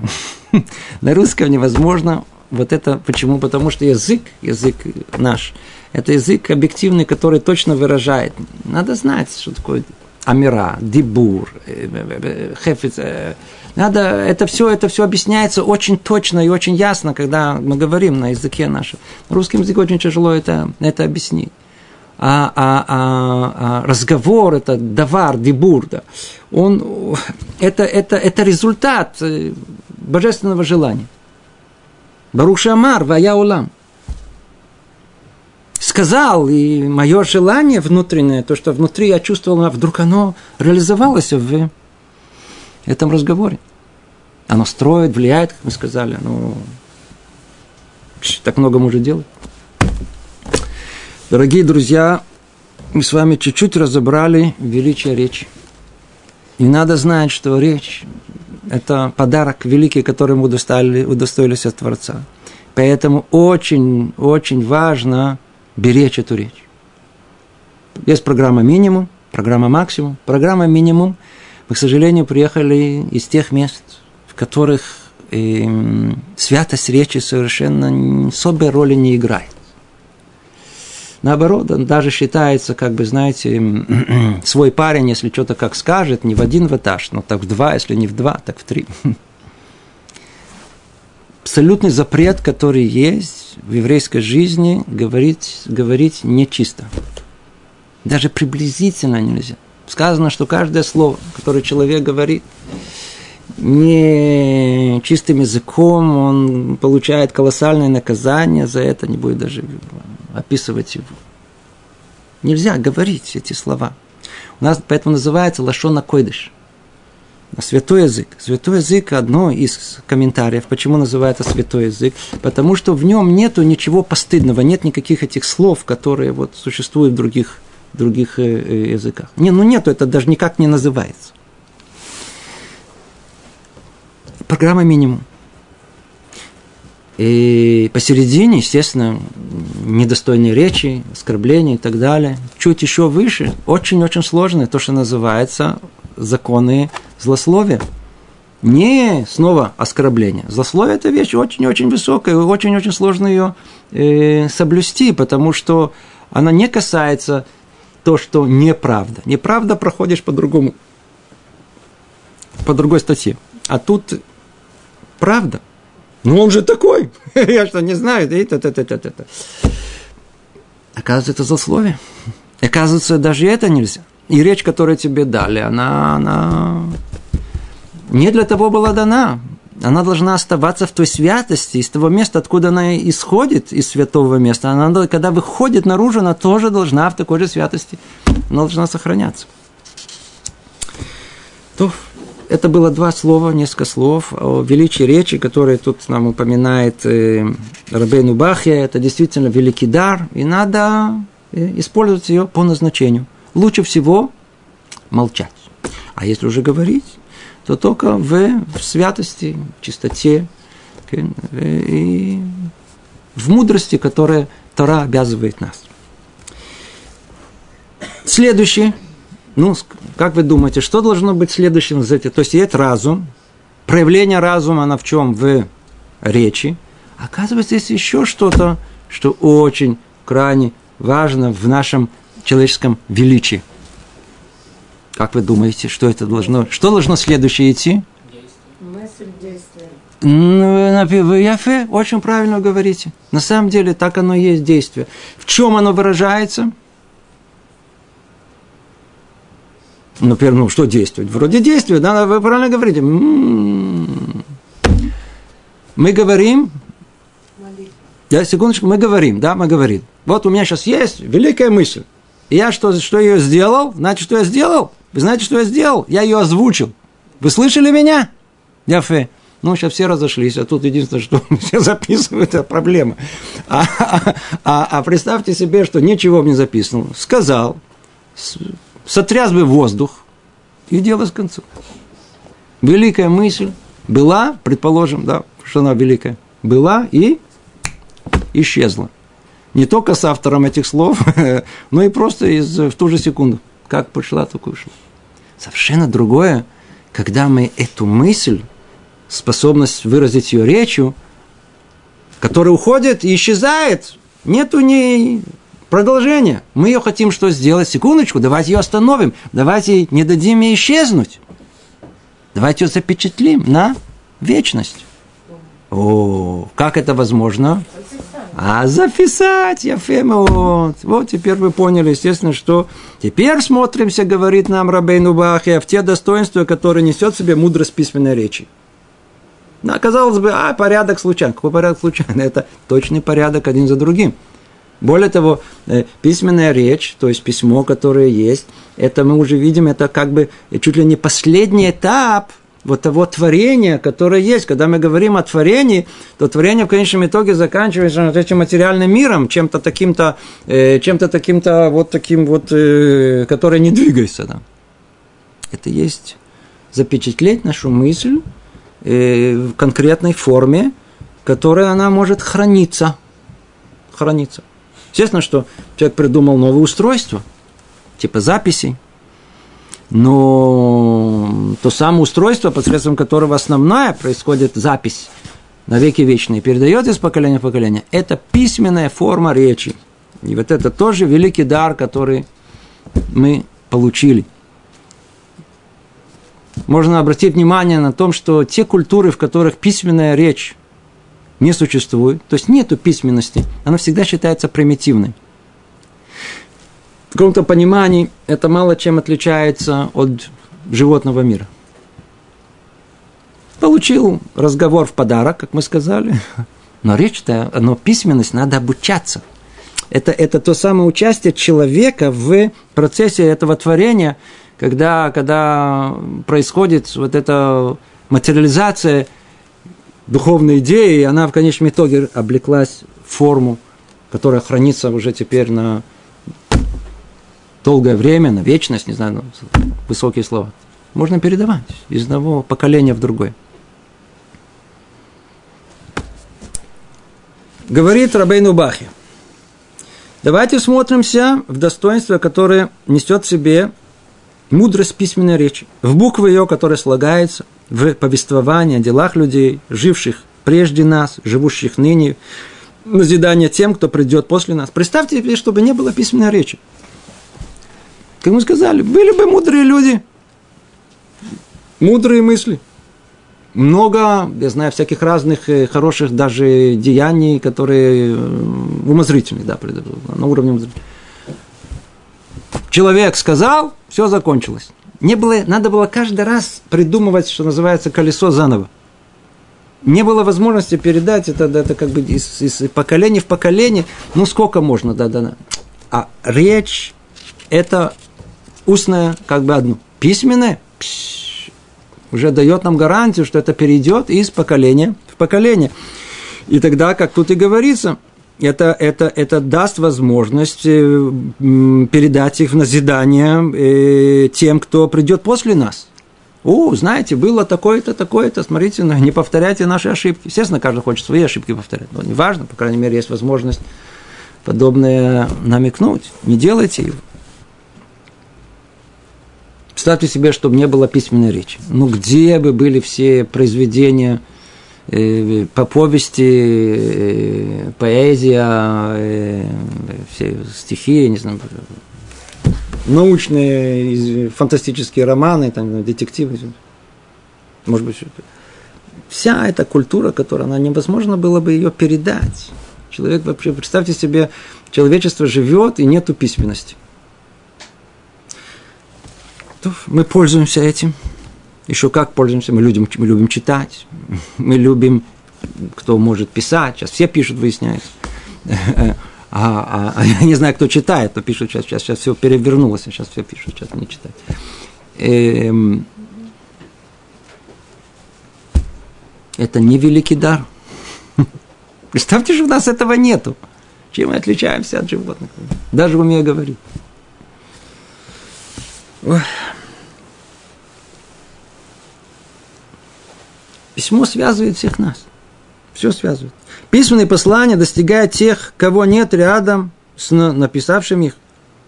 на русском невозможно вот это почему? Потому что язык, язык наш, это язык объективный, который точно выражает. Надо знать, что такое амира, дебур, э, э, э, хефиц. Надо, это все, это все объясняется очень точно и очень ясно, когда мы говорим на языке нашем. На русском языке очень тяжело это, это объяснить. А, а, а, а разговор, это давар, дебур, да, он, это, это, это результат божественного желания. Баруша Амар, Вая Улам. Сказал, и мое желание внутреннее, то, что внутри я чувствовал, а вдруг оно реализовалось в этом разговоре. Оно строит, влияет, как мы сказали. Ну, так много может делать. Дорогие друзья, мы с вами чуть-чуть разобрали величие речи. И надо знать, что речь это подарок великий, который мы удостоили, удостоились от Творца. Поэтому очень, очень важно беречь эту речь. Есть программа минимум, программа максимум. Программа минимум, мы, к сожалению, приехали из тех мест, в которых э, святость речи совершенно особой роли не играет. Наоборот, он даже считается, как бы, знаете, свой парень, если что-то как скажет, не в один в этаж, но так в два, если не в два, так в три. Абсолютный запрет, который есть в еврейской жизни, говорить, говорить нечисто. Даже приблизительно нельзя. Сказано, что каждое слово, которое человек говорит, не чистым языком, он получает колоссальное наказание за это, не будет даже описывать его. Нельзя говорить эти слова. У нас поэтому называется лашона койдыш. Святой язык. Святой язык – одно из комментариев. Почему называется святой язык? Потому что в нем нету ничего постыдного, нет никаких этих слов, которые вот существуют в других, других э, э, языках. Не, ну нету, это даже никак не называется. Программа минимум. И посередине, естественно, недостойные речи, оскорбления и так далее. Чуть еще выше, очень-очень сложное, то, что называется законы злословия. Не снова оскорбление. Злословие – это вещь очень-очень высокая, и очень-очень сложно ее э, соблюсти, потому что она не касается то, что неправда. Неправда проходишь по-другому, по другой статье. А тут правда. Ну он же такой. Я что, не знаю? Это, это, это, это, это. Оказывается, это злословие. Оказывается, даже это нельзя. И речь, которую тебе дали, она, она не для того была дана. Она должна оставаться в той святости, из того места, откуда она исходит, из святого места. Она, когда выходит наружу, она тоже должна в такой же святости, она должна сохраняться. То это было два слова, несколько слов о величии речи, которые тут нам упоминает э, Рабейну Бахе. Это действительно великий дар, и надо э, использовать ее по назначению. Лучше всего молчать. А если уже говорить, то только в, в святости, в чистоте э, и в мудрости, которая Тора обязывает нас. Следующее – ну, как вы думаете, что должно быть следующим за этим? То есть есть разум, проявление разума, она в чем? В речи. Оказывается, есть еще что-то, что очень крайне важно в нашем человеческом величии. Как вы думаете, что это должно? Что должно следующее идти? Мысль, действие. Ну, Яфе, очень правильно говорите. На самом деле так оно и есть действие. В чем оно выражается? Первое, ну, что действовать? Вроде действия, да, вы правильно говорите. М-м-м. Мы говорим, да, секундочку, мы говорим, да, мы говорим. Вот у меня сейчас есть великая мысль. Я что, что ее сделал? Значит, что я сделал? Вы знаете, что я сделал? Я ее озвучил. Вы слышали меня? Яфе. Ну, сейчас все разошлись, а тут единственное, что все записывают, это проблема. А, а, а, а представьте себе, что ничего не записано. Сказал, сотряс бы воздух, и дело с концом. Великая мысль была, предположим, да, что она великая, была и исчезла. Не только с автором этих слов, но и просто из, в ту же секунду. Как пришла, так ушла. Совершенно другое, когда мы эту мысль, способность выразить ее речью, которая уходит и исчезает, нету ни продолжения. Мы ее хотим что сделать? Секундочку, давайте ее остановим, давайте не дадим ей исчезнуть. Давайте ее запечатлим на вечность. О, как это возможно? А записать, я вот. Вот теперь вы поняли, естественно, что теперь смотримся, говорит нам Рабейну Бахия, в те достоинства, которые несет в себе мудрость письменной речи. Ну, казалось бы, а, порядок случайно. Какой порядок случайно? Это точный порядок один за другим. Более того, э, письменная речь, то есть письмо, которое есть, это мы уже видим, это как бы чуть ли не последний этап – вот того творения, которое есть. Когда мы говорим о творении, то творение в конечном итоге заканчивается вот этим материальным миром, чем-то таким-то, э, чем-то таким-то вот таким вот, э, который не двигается. Да. Это есть запечатлеть нашу мысль в конкретной форме, которая она может храниться. Храниться. Естественно, что человек придумал новое устройство, типа записей – но то самое устройство, посредством которого основная происходит запись на веки вечные, передает из поколения в поколение, это письменная форма речи. И вот это тоже великий дар, который мы получили. Можно обратить внимание на том, что те культуры, в которых письменная речь не существует, то есть нету письменности, она всегда считается примитивной в каком-то понимании это мало чем отличается от животного мира. Получил разговор в подарок, как мы сказали, но речь-то, но письменность надо обучаться. Это, это то самое участие человека в процессе этого творения, когда, когда происходит вот эта материализация духовной идеи, и она в конечном итоге облеклась в форму, которая хранится уже теперь на долгое время, на вечность, не знаю, ну, высокие слова, можно передавать из одного поколения в другое. Говорит Рабейну Бахи. Давайте смотримся в достоинство, которое несет в себе мудрость письменной речи. В буквы ее, которая слагается в повествовании о делах людей, живших прежде нас, живущих ныне, назидание тем, кто придет после нас. Представьте себе, чтобы не было письменной речи. Как мы сказали, были бы мудрые люди, мудрые мысли. Много, я знаю, всяких разных э, хороших даже деяний, которые э, умозрительные, да, на уровне умозрительных. Человек сказал, все закончилось. Не было, надо было каждый раз придумывать, что называется, колесо заново. Не было возможности передать это, это как бы из, из поколения в поколение. Ну, сколько можно, да, да. А речь – это устное как бы одно. Письменное пш, уже дает нам гарантию, что это перейдет из поколения в поколение. И тогда, как тут и говорится, это, это, это даст возможность э, передать их в назидание э, тем, кто придет после нас. О, знаете, было такое-то, такое-то, смотрите, не повторяйте наши ошибки. Естественно, каждый хочет свои ошибки повторять, но неважно, по крайней мере, есть возможность подобное намекнуть. Не делайте его. Представьте себе, чтобы не было письменной речи. Ну, где бы были все произведения по повести, э, поэзия, э, все стихи, не знаю, научные, фантастические романы, там, детективы. Может быть, вся эта культура, которая, она невозможно было бы ее передать. Человек вообще, представьте себе, человечество живет и нету письменности – мы пользуемся этим. Еще как пользуемся? Мы любим, мы любим читать, мы любим, кто может писать. Сейчас все пишут, выясняется. А, а, а я не знаю, кто читает, то пишут сейчас, сейчас, сейчас все перевернулось, сейчас все пишут, сейчас не читать. Эм, Это не великий дар. Представьте, что у нас этого нету. Чем мы отличаемся от животных? Даже умея говорить. Ой. Письмо связывает всех нас. Все связывает. Письменные послания достигают тех, кого нет рядом с написавшими их.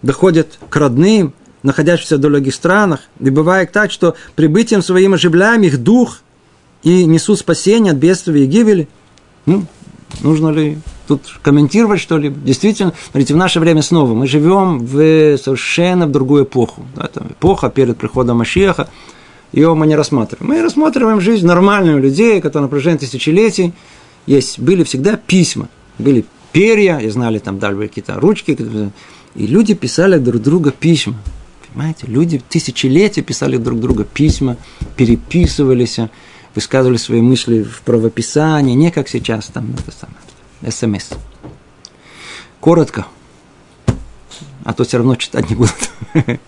Доходят к родным, находящимся в далеких странах. И бывает так, что прибытием своим оживляем их дух и несут спасение от бедствия и гибели. Ну, нужно ли тут комментировать что-либо? Действительно, смотрите, в наше время снова мы живем в совершенно в другую эпоху. Да, там эпоха перед приходом Машеха – ее мы не рассматриваем. Мы рассматриваем жизнь нормальных людей, которые на протяжении тысячелетий есть, были всегда письма, были перья, и знали там даже какие-то ручки, и люди писали друг другу письма. Понимаете, люди тысячелетия писали друг другу письма, переписывались, высказывали свои мысли в правописании, не как сейчас, там, это самое, смс. Коротко, а то все равно читать не будут.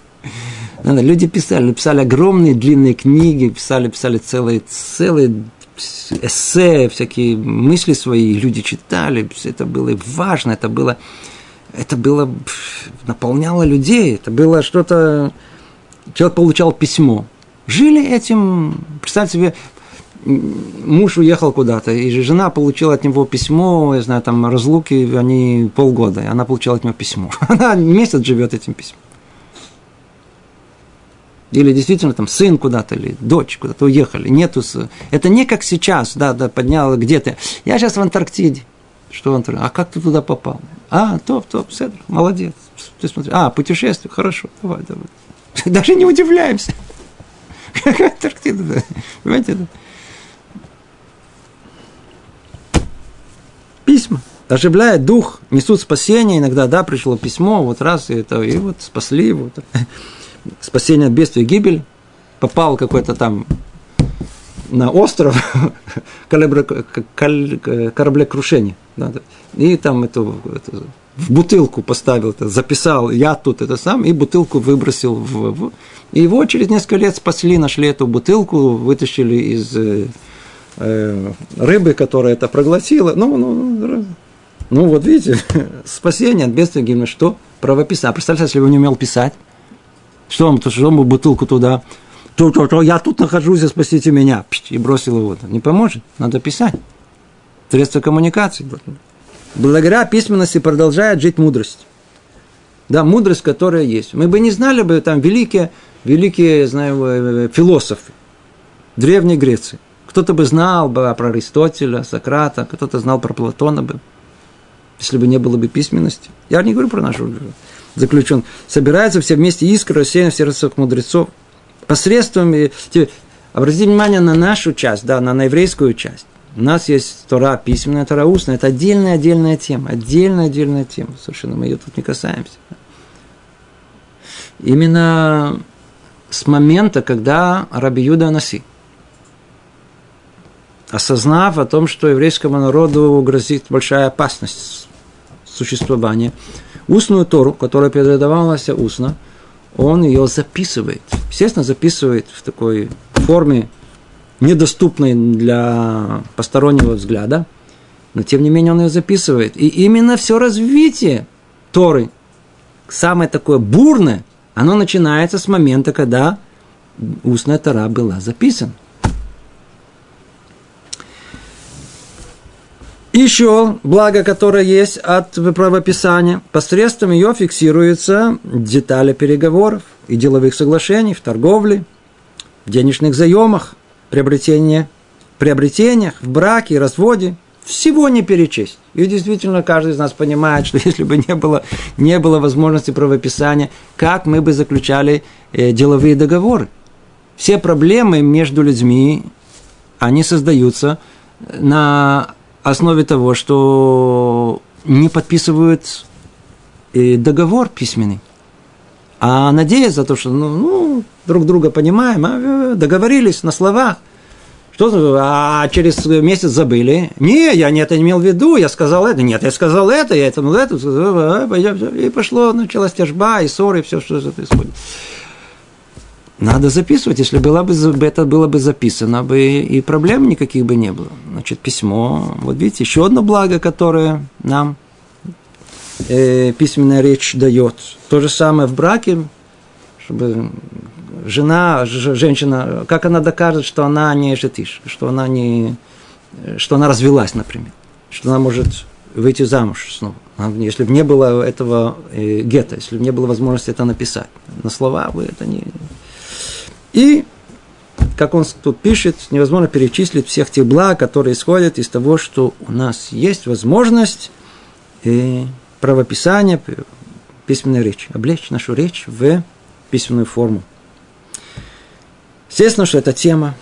Люди писали, писали огромные длинные книги, писали, писали целые, целые эссе, всякие мысли свои, люди читали, это было важно, это было, это было, наполняло людей, это было что-то, человек получал письмо. Жили этим, представьте себе, муж уехал куда-то, и жена получила от него письмо, я знаю, там разлуки, они полгода, и она получила от него письмо. Она месяц живет этим письмом. Или действительно там сын куда-то, или дочь куда-то уехали. Нету... Это не как сейчас, да, да, поднял где-то. Я сейчас в Антарктиде. Что в Антарктиде? А как ты туда попал? А, топ, топ, Седр, молодец. Ты смотри. А, путешествие, хорошо, давай, давай. Даже не удивляемся. Какая Антарктида, да? Понимаете? Да? Письма оживляет дух, несут спасение. Иногда, да, пришло письмо, вот раз, и, это, и вот спасли его спасение от бедствия и гибель, попал какой-то там на остров кораблекрушение. Да, и там эту, эту в бутылку поставил, это, записал, я тут это сам, и бутылку выбросил в, в... И его через несколько лет спасли, нашли эту бутылку, вытащили из э, э, рыбы, которая это проглотила. Ну, ну, ну, ну вот видите, спасение от бедствия гибели, что? Правописание. А представьте, если бы не умел писать, что вам, что вам бутылку туда? То, то, то, я тут нахожусь, спасите меня. И бросил его. Не поможет, надо писать. Средство коммуникации. Благодаря письменности продолжает жить мудрость. Да, мудрость, которая есть. Мы бы не знали бы там великие, великие, знаю, э, философы Древней Греции. Кто-то бы знал бы про Аристотеля, Сократа, кто-то знал про Платона бы, если бы не было бы письменности. Я не говорю про нашу заключен, собираются все вместе искры, рассеяны в сердцах мудрецов. Посредством, обратите внимание на нашу часть, да, на, на еврейскую часть. У нас есть Тора письменная, Тора устная. Это отдельная, отдельная тема. Отдельная, отдельная тема. Совершенно мы ее тут не касаемся. Именно с момента, когда Раби Юда Анаси, осознав о том, что еврейскому народу грозит большая опасность существования, устную Тору, которая передавалась устно, он ее записывает. Естественно, записывает в такой форме, недоступной для постороннего взгляда, но тем не менее он ее записывает. И именно все развитие Торы, самое такое бурное, оно начинается с момента, когда устная Тора была записана. Еще благо, которое есть от правописания, посредством ее фиксируются детали переговоров и деловых соглашений в торговле, в денежных заемах, приобретение, приобретениях, в браке и разводе. Всего не перечесть. И действительно, каждый из нас понимает, что если бы не было, не было возможности правописания, как мы бы заключали э, деловые договоры. Все проблемы между людьми, они создаются на основе того, что не подписывают э, договор письменный, а надеяться то, что ну, ну, друг друга понимаем, а, э, договорились на словах. Что, а через месяц забыли? Не, я не это имел в виду, я сказал это. Нет, я сказал это, я этому это. И пошло, началась тяжба, и ссоры, и все, что это происходит. Надо записывать. Если было бы, это было бы записано, бы и проблем никаких бы не было. Значит, письмо. Вот видите, еще одно благо, которое нам э, письменная речь дает. То же самое в браке, чтобы жена, женщина, как она докажет, что она не жетиш, что она не, что она развелась, например, что она может выйти замуж снова. Если бы не было этого э, гетто, если бы не было возможности это написать. На слова вы это не... И, как он тут пишет, невозможно перечислить всех тех благ, которые исходят из того, что у нас есть возможность э, правописания, письменной речи, облечь нашу речь в письменную форму. Естественно, что эта тема,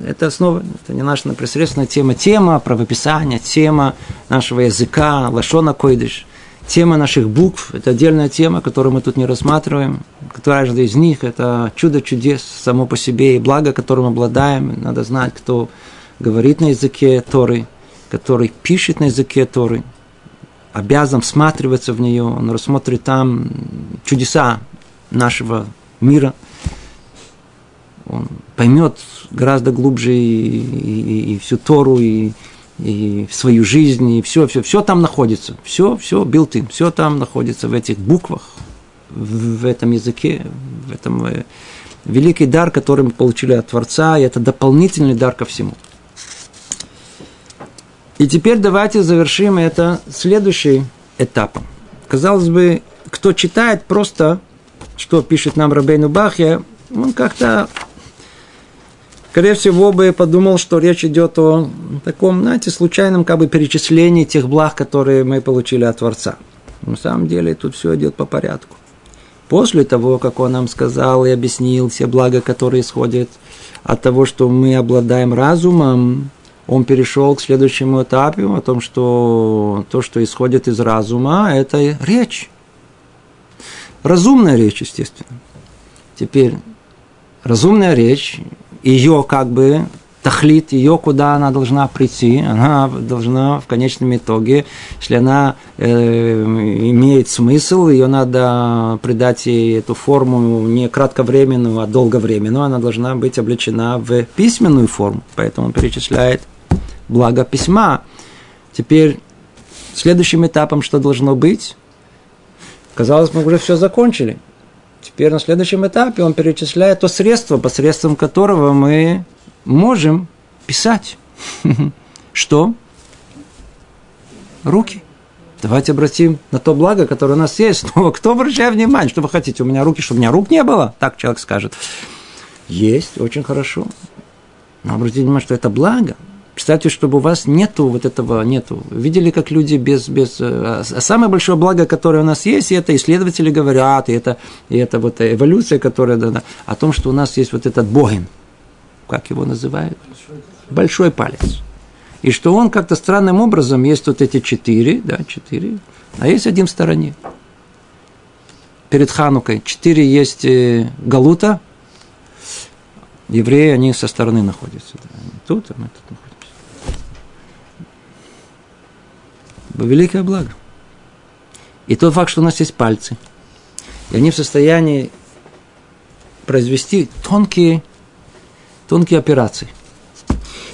это снова, это не наша непосредственная тема, тема правописания, тема нашего языка, лашона койдыш, тема наших букв, это отдельная тема, которую мы тут не рассматриваем. Каждый из них – это чудо чудес само по себе и благо, которым обладаем. Надо знать, кто говорит на языке Торы, который пишет на языке Торы, обязан всматриваться в нее, он рассмотрит там чудеса нашего мира – он поймет гораздо глубже и, и, и всю Тору, и, и свою жизнь, и все, все, все там находится. Все, все, билтин, все там находится в этих буквах, в, этом языке, в этом э, великий дар, который мы получили от Творца, и это дополнительный дар ко всему. И теперь давайте завершим это следующим этапом. Казалось бы, кто читает просто, что пишет нам Рабейну Бахья, он как-то скорее всего, бы подумал, что речь идет о таком, знаете, случайном как бы перечислении тех благ, которые мы получили от Творца. На самом деле тут все идет по порядку. После того, как он нам сказал и объяснил все блага, которые исходят от того, что мы обладаем разумом, он перешел к следующему этапу о том, что то, что исходит из разума, это речь. Разумная речь, естественно. Теперь разумная речь ее как бы тахлит, ее куда она должна прийти, она должна в конечном итоге, если она э, имеет смысл, ее надо придать ей эту форму не кратковременную, а долговременную, она должна быть облечена в письменную форму, поэтому перечисляет благо письма. Теперь следующим этапом что должно быть? Казалось, мы уже все закончили. Теперь на следующем этапе он перечисляет то средство, посредством которого мы можем писать. Что? Руки. Давайте обратим на то благо, которое у нас есть. Но кто обращает внимание? Что вы хотите? У меня руки, чтобы у меня рук не было? Так человек скажет. Есть, очень хорошо. Но обратите внимание, что это благо. Представьте, чтобы у вас нету вот этого, нету. Видели, как люди без, без... Э, а самое большое благо, которое у нас есть, и это исследователи говорят, и это, и это вот эволюция, которая да, о том, что у нас есть вот этот богин. Как его называют? Большой палец. И что он как-то странным образом, есть вот эти четыре, да, четыре, а есть один в стороне. Перед Ханукой четыре есть э, Галута, евреи, они со стороны находятся. Да. Тут, а тут находимся. Великое благо. И тот факт, что у нас есть пальцы, и они в состоянии произвести тонкие, тонкие операции.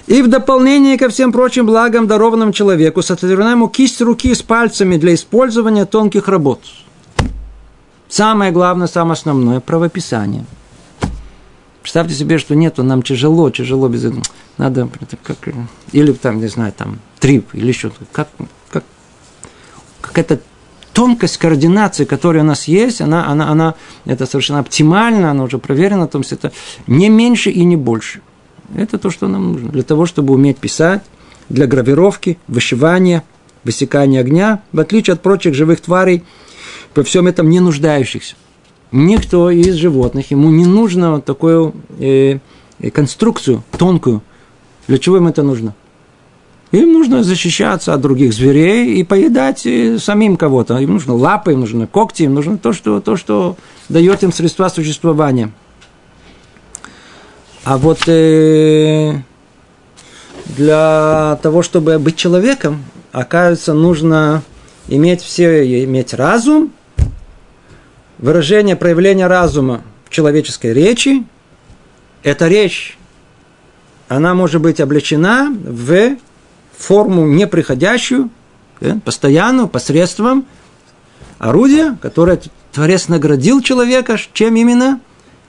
И в дополнение ко всем прочим благам, дарованным человеку, сотворена ему кисть руки с пальцами для использования тонких работ. Самое главное, самое основное – правописание. Представьте себе, что нету, нам тяжело, тяжело без этого. Надо, как, или там, не знаю, там, трип, или что-то. Как, какая-то тонкость координации, которая у нас есть, она, она, она это совершенно оптимально, она уже проверена, то есть это не меньше и не больше. Это то, что нам нужно для того, чтобы уметь писать, для гравировки, вышивания, высекания огня, в отличие от прочих живых тварей, во всем этом не нуждающихся. Никто из животных, ему не нужно вот такую э, э конструкцию тонкую. Для чего им это нужно? Им нужно защищаться от других зверей и поедать э, самим кого-то. Им нужно лапы, им нужно когти, им нужно то, что, то, что дает им средства существования. А вот э, для того, чтобы быть человеком, оказывается, нужно иметь все, иметь разум, выражение, проявление разума в человеческой речи, эта речь, она может быть облечена в форму неприходящую, да, постоянную, посредством орудия, которое Творец наградил человека, чем именно?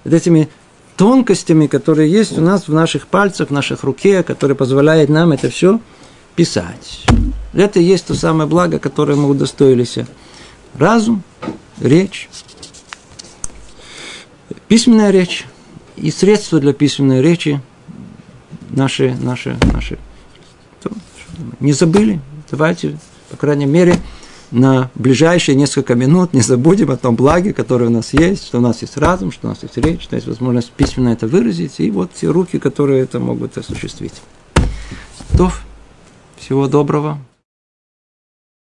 Вот этими тонкостями, которые есть у нас в наших пальцах, в наших руке, которые позволяют нам это все писать. Это и есть то самое благо, которое мы удостоились. Разум, речь, письменная речь и средства для письменной речи наши, наши, наши. Не забыли? Давайте, по крайней мере, на ближайшие несколько минут не забудем о том благе, которое у нас есть, что у нас есть разум, что у нас есть речь, что есть возможность письменно это выразить, и вот те руки, которые это могут осуществить. То, всего доброго.